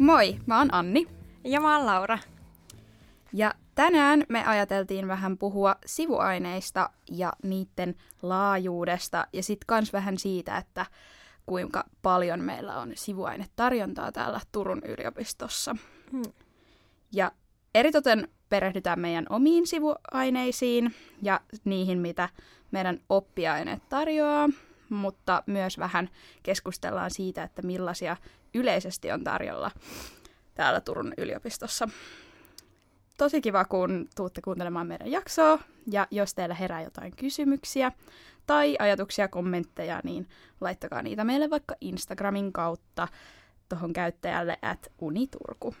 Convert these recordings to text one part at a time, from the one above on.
Moi, mä oon Anni. Ja mä oon Laura. Ja tänään me ajateltiin vähän puhua sivuaineista ja niiden laajuudesta ja sitten kans vähän siitä, että kuinka paljon meillä on sivuainetarjontaa täällä Turun yliopistossa. Hmm. Ja eritoten perehdytään meidän omiin sivuaineisiin ja niihin, mitä meidän oppiaineet tarjoaa, mutta myös vähän keskustellaan siitä, että millaisia yleisesti on tarjolla täällä Turun yliopistossa. Tosi kiva, kun tuutte kuuntelemaan meidän jaksoa, ja jos teillä herää jotain kysymyksiä tai ajatuksia, kommentteja, niin laittakaa niitä meille vaikka Instagramin kautta tuohon käyttäjälle at uniturku.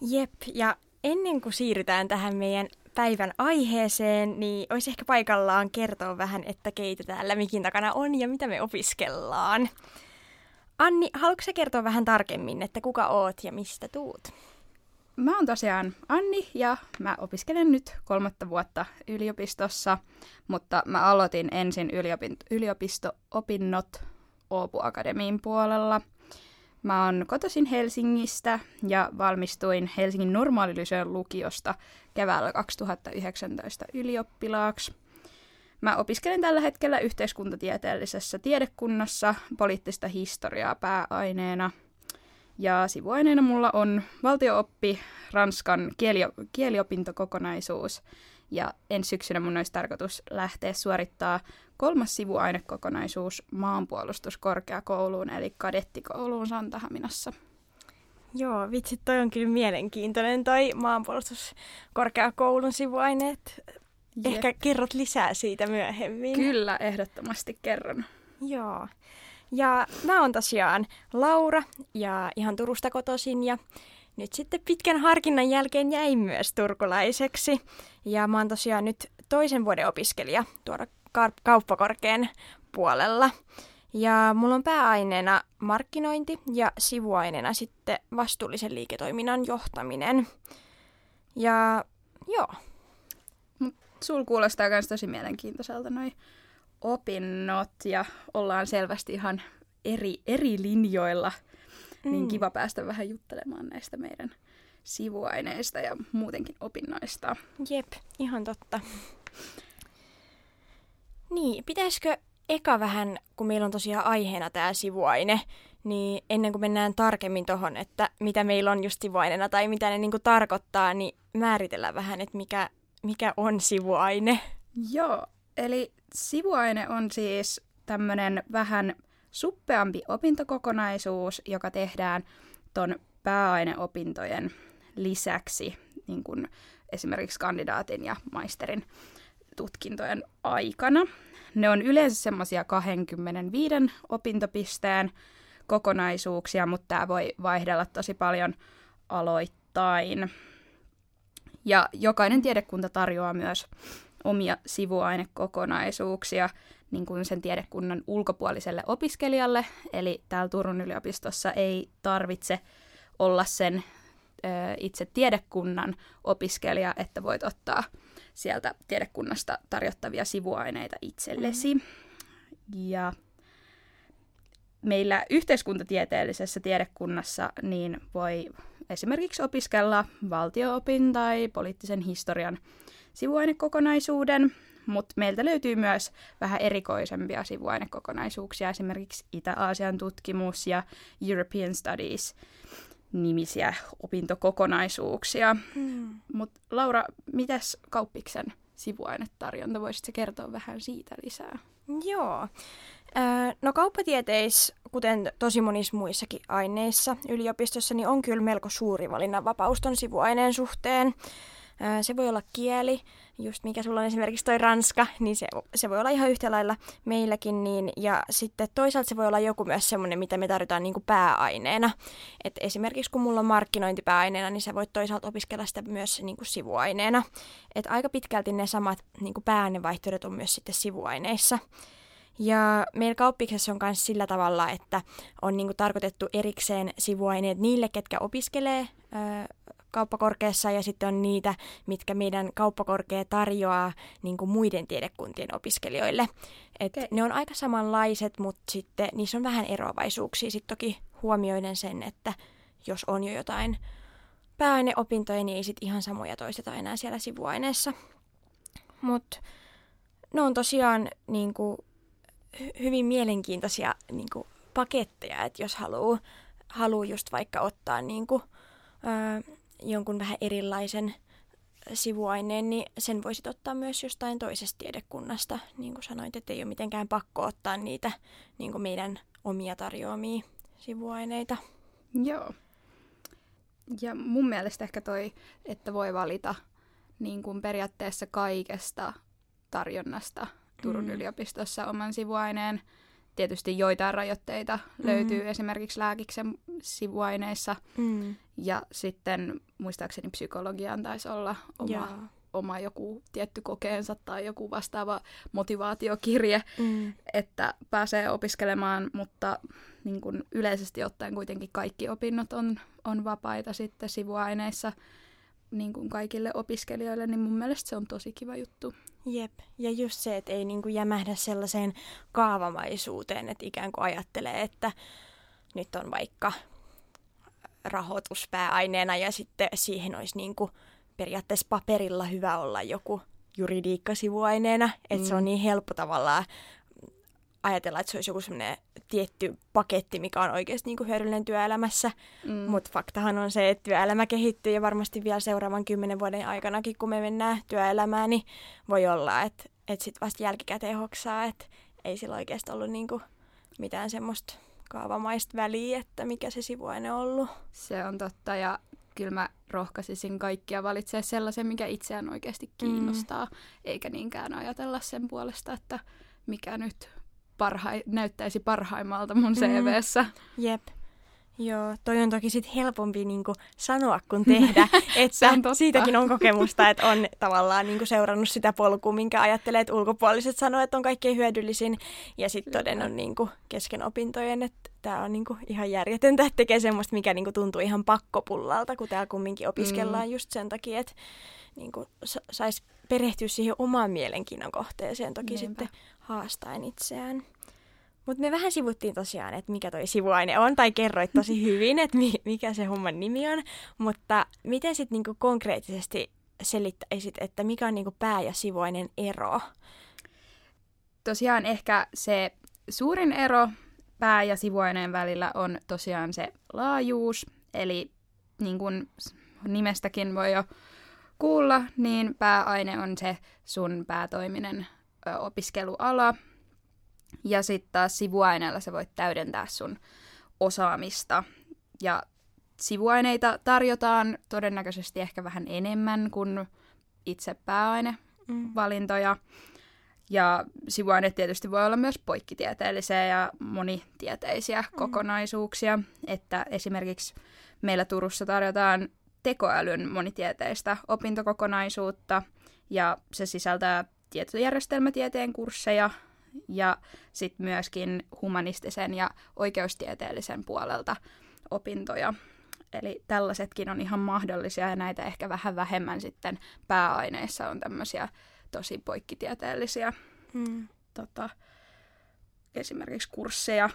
Jep, ja ennen kuin siirrytään tähän meidän päivän aiheeseen, niin olisi ehkä paikallaan kertoa vähän, että keitä täällä mikin takana on ja mitä me opiskellaan. Anni, haluatko sä kertoa vähän tarkemmin, että kuka oot ja mistä tuut? Mä oon tosiaan Anni ja mä opiskelen nyt kolmatta vuotta yliopistossa, mutta mä aloitin ensin yliopisto-opinnot Oopu Akademiin puolella. Mä oon kotoisin Helsingistä ja valmistuin Helsingin normaalilyseon lukiosta keväällä 2019 ylioppilaaksi. Mä opiskelen tällä hetkellä yhteiskuntatieteellisessä tiedekunnassa poliittista historiaa pääaineena. Ja sivuaineena mulla on valtiooppi, Ranskan kieli, kieliopintokokonaisuus. Ja ensi syksynä mun olisi tarkoitus lähteä suorittaa kolmas sivuainekokonaisuus maanpuolustuskorkeakouluun, eli kadettikouluun Santahaminassa. Joo, vitsi, toi on kyllä mielenkiintoinen toi maanpuolustuskorkeakoulun sivuaineet. Jep. Ehkä kerrot lisää siitä myöhemmin. Kyllä, ehdottomasti kerron. Joo. Ja mä oon tosiaan Laura ja ihan Turusta kotoisin ja nyt sitten pitkän harkinnan jälkeen jäin myös turkulaiseksi. Ja mä oon tosiaan nyt toisen vuoden opiskelija tuolla kauppakorkean puolella. Ja mulla on pääaineena markkinointi ja sivuaineena sitten vastuullisen liiketoiminnan johtaminen. Ja joo, sul kuulostaa myös tosi mielenkiintoiselta noi opinnot ja ollaan selvästi ihan eri, eri linjoilla. Niin mm. Niin kiva päästä vähän juttelemaan näistä meidän sivuaineista ja muutenkin opinnoista. Jep, ihan totta. Niin, pitäisikö eka vähän, kun meillä on tosiaan aiheena tämä sivuaine, niin ennen kuin mennään tarkemmin tuohon, että mitä meillä on just sivuaineena tai mitä ne niinku tarkoittaa, niin määritellään vähän, että mikä mikä on sivuaine? Joo, eli sivuaine on siis tämmöinen vähän suppeampi opintokokonaisuus, joka tehdään ton pääaineopintojen lisäksi, niin kuin esimerkiksi kandidaatin ja maisterin tutkintojen aikana. Ne on yleensä semmoisia 25 opintopisteen kokonaisuuksia, mutta tämä voi vaihdella tosi paljon aloittain. Ja jokainen tiedekunta tarjoaa myös omia sivuainekokonaisuuksia niin kuin sen tiedekunnan ulkopuoliselle opiskelijalle. Eli täällä Turun yliopistossa ei tarvitse olla sen ö, itse tiedekunnan opiskelija, että voit ottaa sieltä tiedekunnasta tarjottavia sivuaineita itsellesi. Mm. Ja meillä yhteiskuntatieteellisessä tiedekunnassa niin voi esimerkiksi opiskella valtioopin tai poliittisen historian sivuainekokonaisuuden, mutta meiltä löytyy myös vähän erikoisempia sivuainekokonaisuuksia, esimerkiksi Itä-Aasian tutkimus ja European Studies nimisiä opintokokonaisuuksia. Hmm. Mutta Laura, mitäs kauppiksen sivuainetarjonta? Voisitko kertoa vähän siitä lisää? Joo. No kauppatieteissä, kuten tosi monissa muissakin aineissa yliopistossa, niin on kyllä melko suuri valinnanvapaus ton sivuaineen suhteen. Se voi olla kieli, just mikä sulla on esimerkiksi toi ranska, niin se, se voi olla ihan yhtä lailla meilläkin. Niin, ja sitten toisaalta se voi olla joku myös semmoinen, mitä me tarvitaan niin kuin pääaineena. Et esimerkiksi kun mulla on markkinointipääaineena, niin sä voit toisaalta opiskella sitä myös niin kuin sivuaineena. Et aika pitkälti ne samat niin kuin pääainevaihtoehdot on myös sitten sivuaineissa. Ja meillä kauppiksessa on myös sillä tavalla, että on niinku tarkoitettu erikseen sivuaineet niille, ketkä opiskelee ö, kauppakorkeassa ja sitten on niitä, mitkä meidän kauppakorkea tarjoaa niinku muiden tiedekuntien opiskelijoille. Et okay. Ne on aika samanlaiset, mutta sitten niissä on vähän eroavaisuuksia. Sitten toki huomioiden sen, että jos on jo jotain pääaineopintoja, niin ei sit ihan samoja toisteta enää siellä sivuaineessa. Mutta ne on tosiaan niin kuin, hyvin mielenkiintoisia niin kuin, paketteja, että jos haluaa haluu just vaikka ottaa niin kuin, ö, jonkun vähän erilaisen sivuaineen, niin sen voisit ottaa myös jostain toisesta tiedekunnasta. Niin kuin sanoit, että ei ole mitenkään pakko ottaa niitä niin kuin meidän omia tarjoamia sivuaineita. Joo. Ja mun mielestä ehkä toi, että voi valita niin kuin periaatteessa kaikesta tarjonnasta Turun mm. yliopistossa oman sivuaineen. Tietysti joitain rajoitteita mm. löytyy esimerkiksi lääkiksen sivuaineissa. Mm. Ja sitten muistaakseni psykologiaan taisi olla oma, oma joku tietty kokeensa tai joku vastaava motivaatiokirje, mm. että pääsee opiskelemaan, mutta niin kuin yleisesti ottaen kuitenkin kaikki opinnot on, on vapaita sitten sivuaineissa niin kuin kaikille opiskelijoille, niin mun mielestä se on tosi kiva juttu. Jep, ja just se, että ei niin kuin jämähdä sellaiseen kaavamaisuuteen, että ikään kuin ajattelee, että nyt on vaikka rahoitus pääaineena ja sitten siihen olisi niin kuin periaatteessa paperilla hyvä olla joku juridiikkasivuaineena, että mm. se on mm. niin helppo tavallaan ajatella, että se olisi joku semmoinen tietty paketti, mikä on oikeasti niin kuin hyödyllinen työelämässä. Mm. Mutta faktahan on se, että työelämä kehittyy ja varmasti vielä seuraavan kymmenen vuoden aikanakin, kun me mennään työelämään, niin voi olla, että, että sitten vasta jälkikäteen hoksaa, että ei sillä oikeasti ollut niin kuin mitään semmoista kaavamaista väliä, että mikä se sivuaine on ollut. Se on totta ja kyllä mä rohkaisisin kaikkia valitsemaan sellaisen, mikä itseään oikeasti mm. kiinnostaa, mm. eikä niinkään ajatella sen puolesta, että mikä nyt parhai, näyttäisi parhaimmalta mun CVssä. Mm. Jep. Joo, toi on toki sit helpompi niinku sanoa kuin tehdä. että on siitäkin on kokemusta, että on tavallaan niinku seurannut sitä polkua, minkä ajattelee, että ulkopuoliset sanoo, että on kaikkein hyödyllisin. Ja sitten todennut niinku kesken opintojen, että tämä on niinku ihan järjetöntä, että tekee semmoista, mikä niinku tuntuu ihan pakkopullalta, kun täällä kumminkin opiskellaan mm. just sen takia, että niinku saisi perehtyä siihen omaan mielenkiinnon kohteeseen toki Niinpä. sitten haastaen itseään. Mutta me vähän sivuttiin tosiaan, että mikä toi sivuaine on, tai kerroit tosi hyvin, että mikä se homman nimi on. Mutta miten sitten niinku konkreettisesti selittäisit, että mikä on niinku pää- ja sivuaineen ero? Tosiaan ehkä se suurin ero pää- ja sivuaineen välillä on tosiaan se laajuus, eli niin kuin nimestäkin voi jo kuulla, niin pääaine on se sun päätoiminen opiskeluala, ja sitten taas sivuaineella sä voit täydentää sun osaamista. Ja sivuaineita tarjotaan todennäköisesti ehkä vähän enemmän kuin itse pääainevalintoja. Mm. Ja sivuaineet tietysti voi olla myös poikkitieteellisiä ja monitieteisiä mm. kokonaisuuksia. Että esimerkiksi meillä Turussa tarjotaan tekoälyn monitieteistä opintokokonaisuutta ja se sisältää tietojärjestelmätieteen kursseja, ja sitten myöskin humanistisen ja oikeustieteellisen puolelta opintoja. Eli tällaisetkin on ihan mahdollisia ja näitä ehkä vähän vähemmän sitten pääaineissa on tämmöisiä tosi poikkitieteellisiä hmm. tota, esimerkiksi kursseja.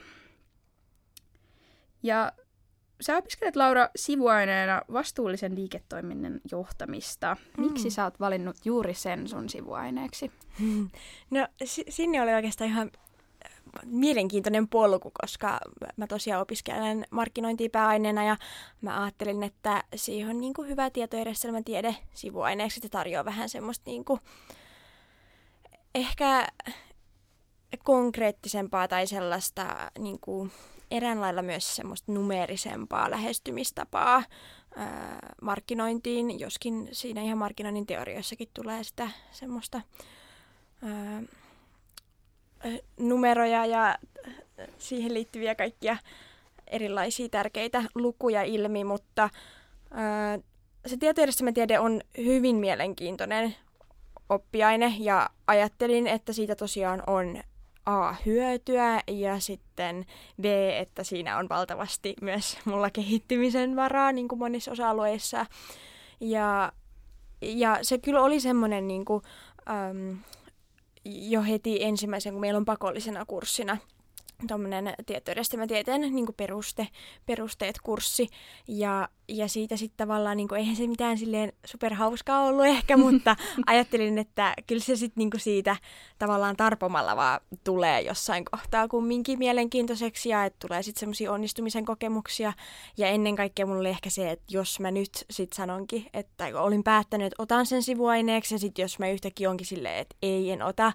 Ja sä opiskelet Laura sivuaineena vastuullisen liiketoiminnan johtamista. Miksi mm. sä oot valinnut juuri sen sun sivuaineeksi? No sinne oli oikeastaan ihan äh, mielenkiintoinen polku, koska mä tosiaan opiskelen markkinointia pääaineena ja mä ajattelin, että siihen on niin kuin hyvä tietojärjestelmätiede sivuaineeksi, että tarjoaa vähän semmoista niin kuin ehkä konkreettisempaa tai sellaista niin kuin eräänlailla myös semmoista numeerisempaa lähestymistapaa ää, markkinointiin, joskin siinä ihan markkinoinnin teoriossakin tulee sitä semmoista ää, numeroja ja siihen liittyviä kaikkia erilaisia tärkeitä lukuja ilmi, mutta ää, se tietojärjestelmätiede on hyvin mielenkiintoinen oppiaine ja ajattelin, että siitä tosiaan on A, hyötyä ja sitten B, että siinä on valtavasti myös mulla kehittymisen varaa niin kuin monissa osa-alueissa. Ja, ja se kyllä oli semmoinen niin kuin, äm, jo heti ensimmäisen, kun meillä on pakollisena kurssina tuommoinen tietojärjestelmätieteen niin peruste, perusteet kurssi. Ja, ja siitä sitten tavallaan, niin kuin, eihän se mitään silleen superhauskaa ollut ehkä, mutta ajattelin, että kyllä se sitten niin siitä tavallaan tarpomalla vaan tulee jossain kohtaa kumminkin mielenkiintoiseksi ja että tulee sitten semmoisia onnistumisen kokemuksia. Ja ennen kaikkea mulla oli ehkä se, että jos mä nyt sitten sanonkin, että olin päättänyt, että otan sen sivuaineeksi ja sitten jos mä yhtäkkiä onkin silleen, että ei en ota,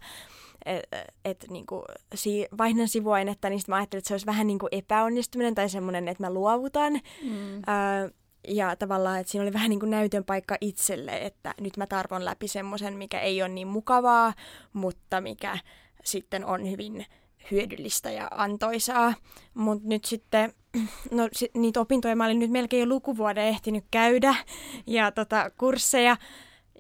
että et, niinku, si, vaihdan sivuainetta, niin sitten mä ajattelin, että se olisi vähän niinku epäonnistuminen tai semmoinen, että mä luovutan. Mm. Öö, ja tavallaan, että siinä oli vähän niin kuin näytön paikka itselle, että nyt mä tarvon läpi semmoisen, mikä ei ole niin mukavaa, mutta mikä sitten on hyvin hyödyllistä ja antoisaa. Mutta nyt sitten, no sit, niitä opintoja mä olin nyt melkein jo lukuvuoden ehtinyt käydä ja tota, kursseja,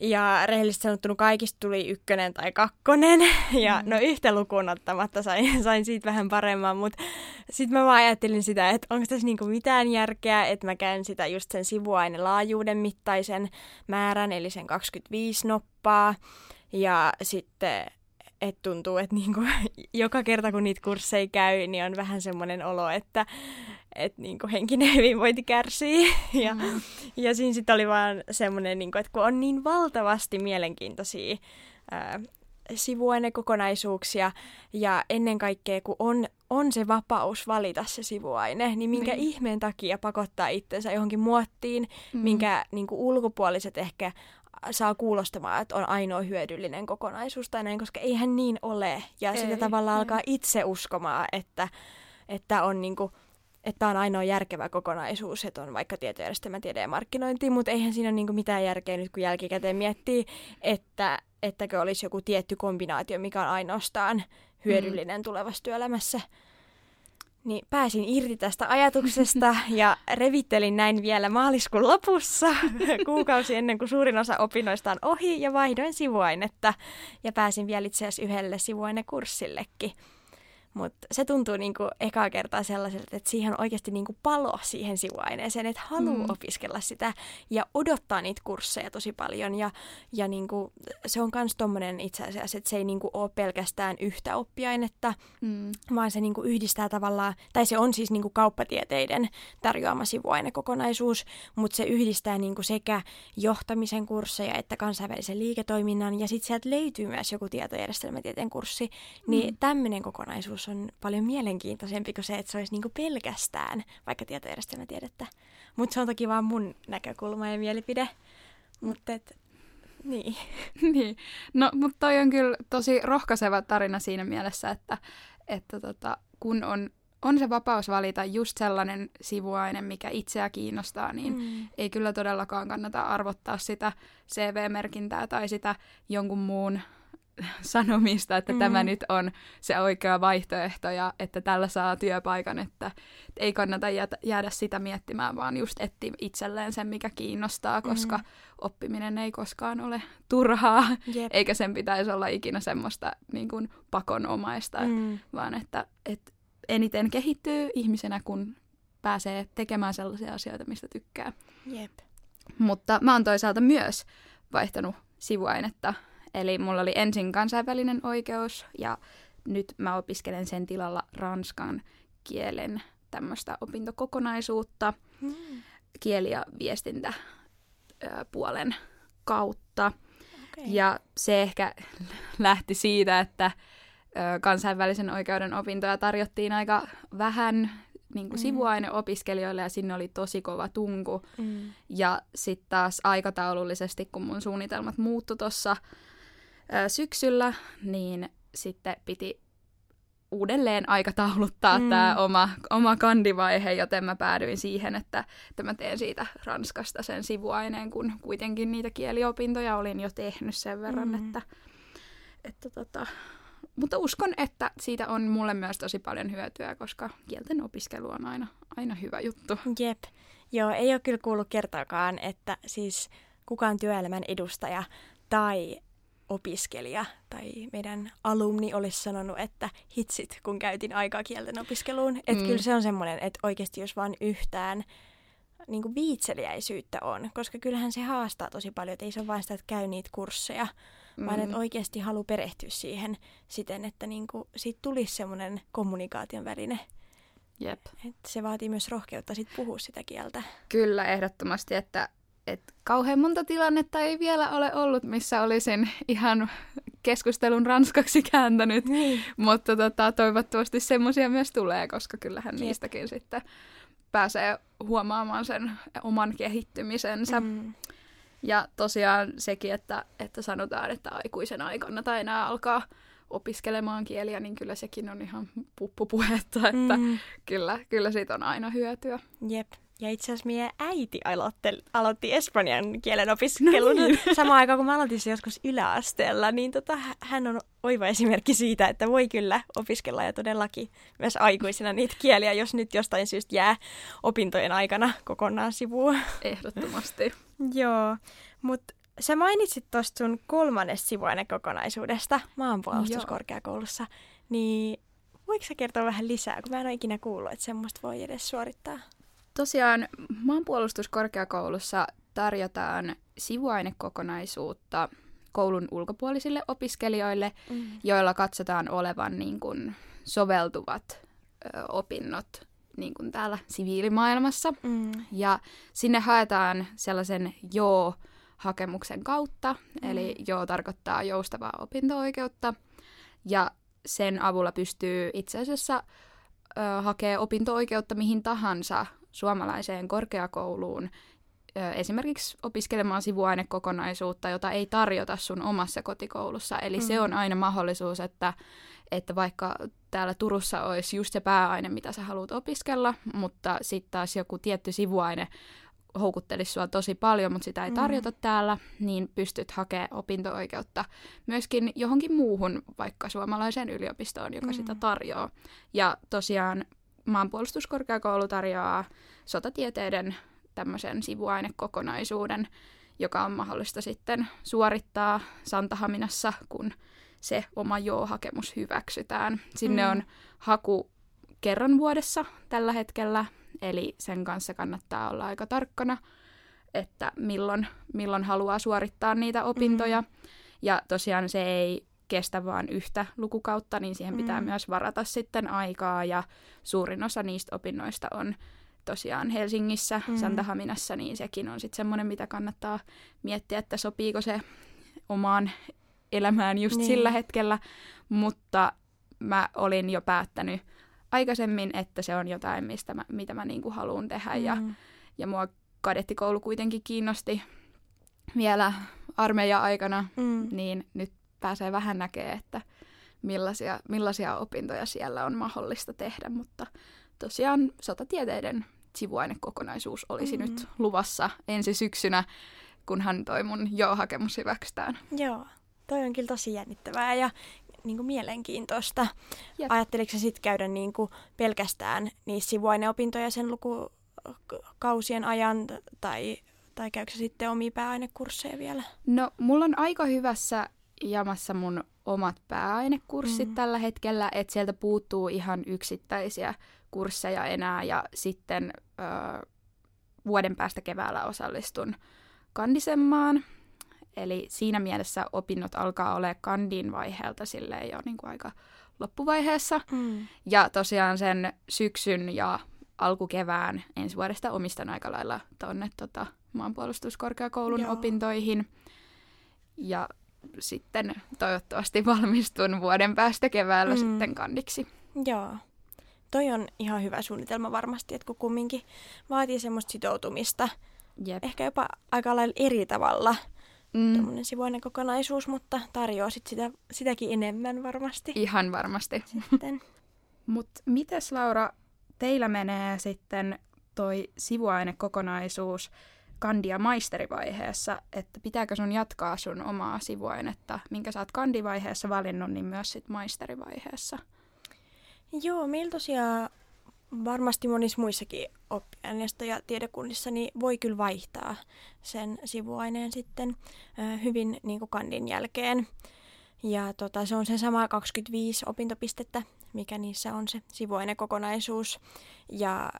ja rehellisesti sanottuna kaikista tuli ykkönen tai kakkonen. Ja mm. no yhtä lukuun ottamatta sain, sain siitä vähän paremman. Mutta sitten mä vaan ajattelin sitä, että onko tässä niinku mitään järkeä, että mä käyn sitä just sen sivuainelaajuuden mittaisen määrän, eli sen 25 noppaa. Ja sitten että tuntuu, että niinku, joka kerta kun niitä kursseja käy, niin on vähän semmoinen olo, että et niinku henkinen hyvinvointi kärsii. Ja, mm. ja siinä sitten oli vaan semmoinen, niinku, että kun on niin valtavasti mielenkiintoisia ää, sivuainekokonaisuuksia ja ennen kaikkea kun on, on se vapaus valita se sivuaine, niin minkä niin. ihmeen takia pakottaa itsensä johonkin muottiin, mm. minkä niin kuin ulkopuoliset ehkä saa kuulostamaan, että on ainoa hyödyllinen kokonaisuus tai näin, koska eihän niin ole. Ja ei, sitä tavallaan ei. alkaa itse uskomaan, että, että on niinku, että on ainoa järkevä kokonaisuus, että on vaikka tietojärjestelmä, tiede ja markkinointi, mutta eihän siinä ole niinku mitään järkeä nyt, kun jälkikäteen miettii, että ettäkö olisi joku tietty kombinaatio, mikä on ainoastaan hyödyllinen mm. tulevassa työelämässä niin pääsin irti tästä ajatuksesta ja revittelin näin vielä maaliskuun lopussa, kuukausi ennen kuin suurin osa opinnoista on ohi ja vaihdoin sivuainetta ja pääsin vielä itse asiassa yhdelle sivuainekurssillekin. Mutta se tuntuu niinku ekaa kertaa sellaiselta, että siihen on oikeasti niinku palo siihen sivuaineeseen, että haluaa mm. opiskella sitä ja odottaa niitä kursseja tosi paljon. Ja, ja niinku, se on myös tommonen itse asiassa, että se ei niinku ole pelkästään yhtä oppiainetta, mm. vaan se niinku yhdistää tavallaan, tai se on siis niinku kauppatieteiden tarjoama sivuainekokonaisuus, mutta se yhdistää niinku sekä johtamisen kursseja että kansainvälisen liiketoiminnan ja sitten sieltä löytyy myös joku tietojärjestelmätieteen kurssi, niin mm. tämmöinen kokonaisuus on paljon mielenkiintoisempi kuin se, että se olisi niinku pelkästään vaikka tietojärjestelmätiedettä. Mutta se on toki vaan mun näkökulma ja mielipide. Mutta niin. niin. No, mutta toi on kyllä tosi rohkaiseva tarina siinä mielessä, että, että tota, kun on, on se vapaus valita just sellainen sivuaine, mikä itseä kiinnostaa, niin mm. ei kyllä todellakaan kannata arvottaa sitä CV-merkintää tai sitä jonkun muun sanomista, että mm. tämä nyt on se oikea vaihtoehto ja että tällä saa työpaikan, että ei kannata jäädä sitä miettimään, vaan just etsiä itselleen sen, mikä kiinnostaa, koska mm. oppiminen ei koskaan ole turhaa, Jep. eikä sen pitäisi olla ikinä semmoista niin kuin pakonomaista, mm. vaan että, että eniten kehittyy ihmisenä, kun pääsee tekemään sellaisia asioita, mistä tykkää. Jep. Mutta mä oon toisaalta myös vaihtanut sivuainetta Eli mulla oli ensin kansainvälinen oikeus ja nyt mä opiskelen sen tilalla ranskan kielen tämmöistä opintokokonaisuutta mm. kieli- ja viestintäpuolen kautta. Okay. Ja se ehkä lähti siitä, että kansainvälisen oikeuden opintoja tarjottiin aika vähän niin kuin mm. sivuaineopiskelijoille ja sinne oli tosi kova tunku. Mm. Ja sitten taas aikataulullisesti, kun mun suunnitelmat muuttu tuossa syksyllä, niin sitten piti uudelleen aikatauluttaa mm. tämä oma, oma kandivaihe, joten mä päädyin siihen, että, että mä teen siitä Ranskasta sen sivuaineen, kun kuitenkin niitä kieliopintoja olin jo tehnyt sen verran, mm. että, että tota, mutta uskon, että siitä on mulle myös tosi paljon hyötyä, koska kielten opiskelu on aina, aina hyvä juttu. Jep. Joo, ei ole kyllä kuullut kertaakaan, että siis kukaan työelämän edustaja tai opiskelija tai meidän alumni olisi sanonut, että hitsit, kun käytin aikaa kielten opiskeluun. Että mm. kyllä se on semmoinen, että oikeasti jos vaan yhtään niin kuin viitseliäisyyttä on, koska kyllähän se haastaa tosi paljon, että ei se ole vain sitä, että käy niitä kursseja, mm. vaan että oikeasti haluaa perehtyä siihen siten, että niinku, siitä tulisi semmoinen kommunikaation väline. Jep. Et se vaatii myös rohkeutta sit puhua sitä kieltä. Kyllä, ehdottomasti, että et kauhean monta tilannetta ei vielä ole ollut, missä olisin ihan keskustelun ranskaksi kääntänyt, niin. mutta tota, toivottavasti semmoisia myös tulee, koska kyllähän Jep. niistäkin sitten pääsee huomaamaan sen oman kehittymisensä. Mm. Ja tosiaan sekin, että, että sanotaan, että aikuisen aikana tai enää alkaa opiskelemaan kieliä, niin kyllä sekin on ihan puppupuhetta, että mm. kyllä, kyllä siitä on aina hyötyä. Jep. Ja itse asiassa meidän äiti aloitti, aloitti espanjan kielen opiskelun no niin. samaan aikaan, kun mä aloitin se joskus yläasteella, niin tota, hän on oiva esimerkki siitä, että voi kyllä opiskella ja todellakin myös aikuisena niitä kieliä, jos nyt jostain syystä jää opintojen aikana kokonaan sivuun. Ehdottomasti. Joo, mutta sä mainitsit tuosta sun kolmannesta sivuainekokonaisuudesta maanpuolustuskorkeakoulussa, niin voiko sä kertoa vähän lisää, kun mä en ole ikinä kuullut, että semmoista voi edes suorittaa? Tosiaan maanpuolustuskorkeakoulussa tarjotaan sivuainekokonaisuutta koulun ulkopuolisille opiskelijoille, mm. joilla katsotaan olevan niin kuin soveltuvat ö, opinnot niin kuin täällä siviilimaailmassa. Mm. Ja sinne haetaan sellaisen joo-hakemuksen kautta, mm. eli joo tarkoittaa joustavaa opinto-oikeutta. Ja sen avulla pystyy itse asiassa ö, hakee opinto-oikeutta mihin tahansa suomalaiseen korkeakouluun esimerkiksi opiskelemaan sivuainekokonaisuutta, jota ei tarjota sun omassa kotikoulussa. Eli mm. se on aina mahdollisuus, että, että vaikka täällä Turussa olisi just se pääaine, mitä sä haluat opiskella, mutta sitten taas joku tietty sivuaine houkuttelisi sua tosi paljon, mutta sitä ei mm. tarjota mm. täällä, niin pystyt hakemaan opinto-oikeutta myöskin johonkin muuhun, vaikka suomalaiseen yliopistoon, joka mm. sitä tarjoaa. Ja tosiaan maanpuolustuskorkeakoulu tarjoaa sotatieteiden tämmöisen sivuainekokonaisuuden, joka on mahdollista sitten suorittaa Santahaminassa, kun se oma joo-hakemus hyväksytään. Sinne mm. on haku kerran vuodessa tällä hetkellä, eli sen kanssa kannattaa olla aika tarkkana, että milloin, milloin haluaa suorittaa niitä opintoja. Mm. Ja tosiaan se ei kestä vain yhtä lukukautta, niin siihen pitää mm. myös varata sitten aikaa ja suurin osa niistä opinnoista on tosiaan Helsingissä, mm. Santahaminassa, niin sekin on sitten semmoinen, mitä kannattaa miettiä, että sopiiko se omaan elämään just niin. sillä hetkellä, mutta mä olin jo päättänyt aikaisemmin, että se on jotain, mistä mä, mitä mä niinku haluan tehdä mm. ja, ja mua kadettikoulu kuitenkin kiinnosti vielä armeija-aikana, mm. niin nyt pääsee vähän näkemään, että millaisia, millaisia opintoja siellä on mahdollista tehdä, mutta tosiaan sotatieteiden sivuainekokonaisuus olisi mm. nyt luvassa ensi syksynä, kunhan toi mun joo-hakemus hyväksytään. Joo, toi on kyllä tosi jännittävää ja niin kuin mielenkiintoista. Jep. Ajatteliko sä sitten käydä niin kuin pelkästään niissä sivuaineopintoja sen lukukausien ajan tai, tai käykö sitten omia pääainekursseja vielä? No, mulla on aika hyvässä jamassa mun omat pääainekurssit mm. tällä hetkellä, että sieltä puuttuu ihan yksittäisiä kursseja enää ja sitten ö, vuoden päästä keväällä osallistun kandisemmaan. Eli siinä mielessä opinnot alkaa olla kandin vaiheelta silleen jo niin kuin aika loppuvaiheessa. Mm. Ja tosiaan sen syksyn ja alkukevään ensi vuodesta omistan aika lailla tuonne tota, maanpuolustuskorkeakoulun Joo. opintoihin. Ja sitten toivottavasti valmistun vuoden päästä keväällä mm. sitten kandiksi. Joo. Toi on ihan hyvä suunnitelma varmasti, että kun kumminkin vaatii semmoista sitoutumista, Jep. ehkä jopa aika lailla eri tavalla mm. tuommoinen sivuinen kokonaisuus, mutta tarjoaa sit sitä, sitäkin enemmän varmasti. Ihan varmasti. Sitten. Mutta mites Laura, teillä menee sitten toi sivuainekokonaisuus kandia maisterivaiheessa, että pitääkö sun jatkaa sun omaa sivuainetta, minkä sä oot kandivaiheessa valinnut, niin myös sit maisterivaiheessa? Joo, meillä tosiaan varmasti monissa muissakin oppiaineista ja tiedekunnissa niin voi kyllä vaihtaa sen sivuaineen sitten hyvin niin kuin kandin jälkeen. Ja tota, se on se sama 25 opintopistettä, mikä niissä on se sivuainekokonaisuus. Ja,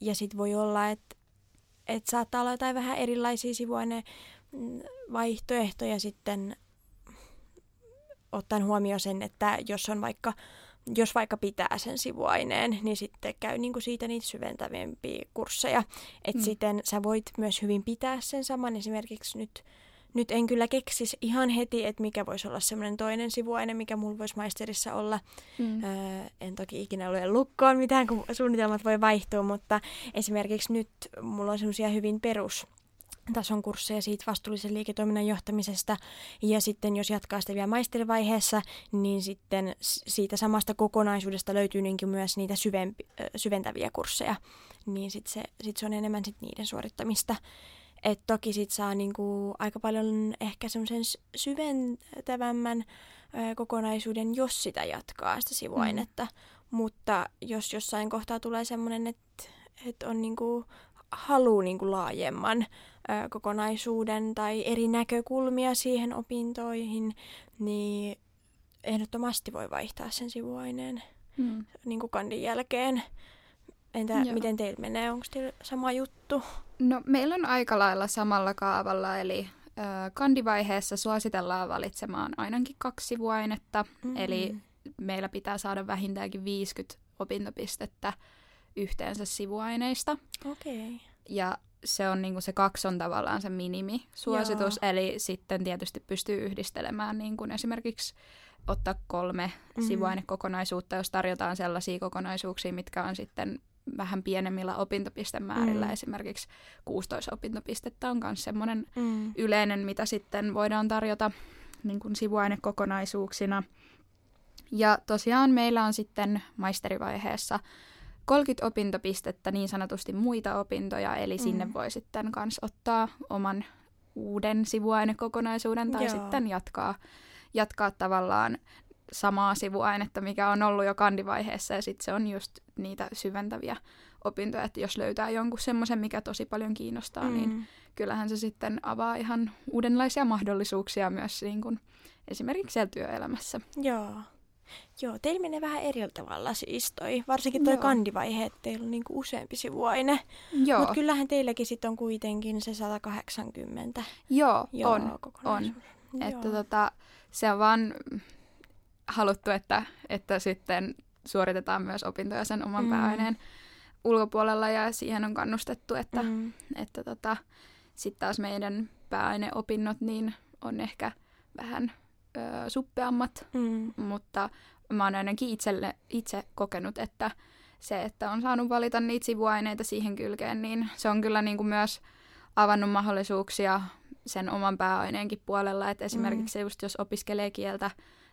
ja sitten voi olla, että et saattaa olla jotain vähän erilaisia sivuainevaihtoehtoja sitten ottaen huomioon sen, että jos on vaikka jos vaikka pitää sen sivuaineen, niin sitten käy niin kuin siitä niitä syventävämpiä kursseja. Että mm. sitten sä voit myös hyvin pitää sen saman. Esimerkiksi nyt, nyt en kyllä keksis ihan heti, että mikä voisi olla semmoinen toinen sivuaine, mikä mulla voisi maisterissa olla. Mm. Öö, en toki ikinä ole lukkoon mitään, kun suunnitelmat voi vaihtua, mutta esimerkiksi nyt mulla on semmoisia hyvin perus tason kursseja siitä vastuullisen liiketoiminnan johtamisesta. Ja sitten jos jatkaa sitä vielä maisterivaiheessa, niin sitten siitä samasta kokonaisuudesta löytyy niinkin myös niitä syvempi, syventäviä kursseja. Niin sitten se, sit se on enemmän sit niiden suorittamista. Et toki sit saa niinku aika paljon ehkä semmoisen syventävämmän ö, kokonaisuuden, jos sitä jatkaa, sitä sivuainetta. Mm. Mutta jos jossain kohtaa tulee semmoinen, että et on niinku halu niinku laajemman ö, kokonaisuuden tai eri näkökulmia siihen opintoihin, niin ehdottomasti voi vaihtaa sen sivuaineen mm. niin kuin kandin jälkeen. Entä Joo. miten teillä menee? Onko teillä sama juttu? No meillä on aika lailla samalla kaavalla, eli ö, kandivaiheessa suositellaan valitsemaan ainakin kaksi sivuainetta, mm-hmm. eli meillä pitää saada vähintäänkin 50 opintopistettä yhteensä sivuaineista. Okei. Okay. Ja se on niinku se kaksi on tavallaan se minimisuositus, Joo. eli sitten tietysti pystyy yhdistelemään niin kuin esimerkiksi ottaa kolme mm-hmm. sivuainekokonaisuutta, jos tarjotaan sellaisia kokonaisuuksia, mitkä on sitten vähän pienemmillä opintopistemäärillä. Mm. Esimerkiksi 16 opintopistettä on myös semmoinen mm. yleinen, mitä sitten voidaan tarjota niin kuin sivuainekokonaisuuksina. Ja tosiaan meillä on sitten maisterivaiheessa 30 opintopistettä niin sanotusti muita opintoja, eli mm. sinne voi sitten myös ottaa oman uuden sivuainekokonaisuuden tai Joo. sitten jatkaa, jatkaa tavallaan samaa sivuainetta, mikä on ollut jo kandivaiheessa ja sitten se on just niitä syventäviä opintoja, että jos löytää jonkun semmoisen, mikä tosi paljon kiinnostaa, niin mm. niin kyllähän se sitten avaa ihan uudenlaisia mahdollisuuksia myös niin kuin esimerkiksi siellä työelämässä. Joo. Joo, teillä menee vähän eri tavalla siis toi, varsinkin toi Joo. kandivaihe, että teillä on niinku useampi sivuaine. Joo. Mutta kyllähän teilläkin sitten on kuitenkin se 180. Joo, Joo on. on. Joo. Että tota, se on vaan haluttu, että, että sitten suoritetaan myös opintoja sen oman mm. pääaineen ulkopuolella ja siihen on kannustettu, että, mm. että tota, sitten taas meidän pääaineopinnot niin on ehkä vähän ö, suppeammat, mm. mutta mä oon ainakin itselle, itse kokenut, että se, että on saanut valita niitä sivuaineita siihen kylkeen, niin se on kyllä niin kuin myös avannut mahdollisuuksia sen oman pääaineenkin puolella, että esimerkiksi mm. just jos opiskelee kieltä,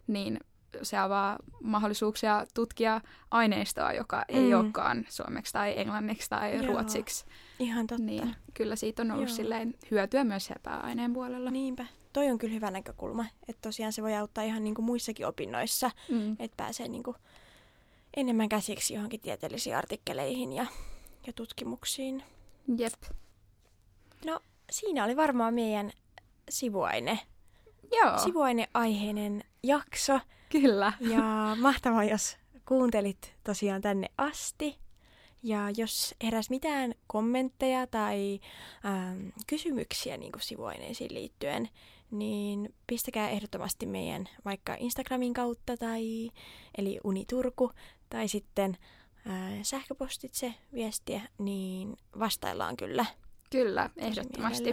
niin se avaa mahdollisuuksia tutkia aineistoa, joka mm. ei olekaan suomeksi tai englanniksi tai Joo. ruotsiksi. Ihan totta. Niin kyllä siitä on ollut silleen hyötyä myös pääaineen puolella. Niinpä toi on kyllä hyvä näkökulma, että tosiaan se voi auttaa ihan niin kuin muissakin opinnoissa, mm. että pääsee niin kuin enemmän käsiksi johonkin tieteellisiin artikkeleihin ja, ja tutkimuksiin. Jep. No, siinä oli varmaan meidän sivuaine. Joo. Sivuaineaiheinen jakso. Kyllä. Ja mahtavaa, jos kuuntelit tosiaan tänne asti. Ja jos heräs mitään kommentteja tai ähm, kysymyksiä niin kuin sivuaineisiin liittyen, niin pistäkää ehdottomasti meidän vaikka Instagramin kautta tai eli Uniturku tai sitten ää, sähköpostitse viestiä, niin vastaillaan kyllä. Kyllä, ehdottomasti.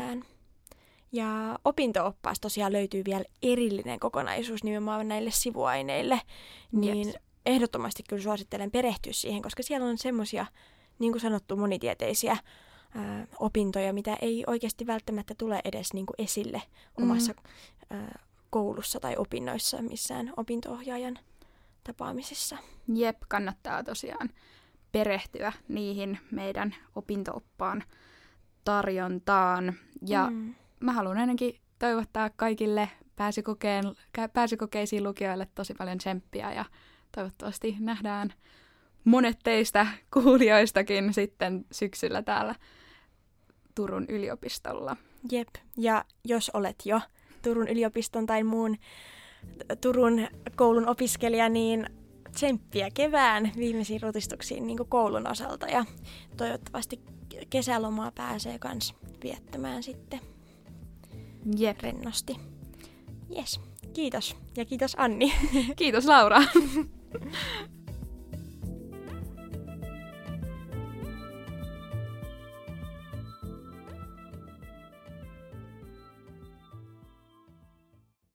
Ja opinto-oppaas tosiaan löytyy vielä erillinen kokonaisuus nimenomaan näille sivuaineille, niin yes. ehdottomasti kyllä suosittelen perehtyä siihen, koska siellä on semmoisia, niin kuin sanottu, monitieteisiä ää, opintoja, mitä ei oikeasti välttämättä tule edes niin kuin esille mm. omassa ää, koulussa tai opinnoissa missään opintoohjaajan tapaamisissa. Jep, kannattaa tosiaan perehtyä niihin meidän opintooppaan tarjontaan. Ja mm. Mä haluan ainakin toivottaa kaikille pääsykokeen, pääsykokeisiin lukijoille tosi paljon tsemppiä ja toivottavasti nähdään monet teistä kuulijoistakin sitten syksyllä täällä Turun yliopistolla. Jep, ja jos olet jo Turun yliopiston tai muun Turun koulun opiskelija, niin tsemppiä kevään viimeisiin rutistuksiin niin koulun osalta. Ja toivottavasti kesälomaa pääsee kans viettämään sitten Jep. rennosti. Yes. Kiitos ja kiitos Anni. Kiitos Laura.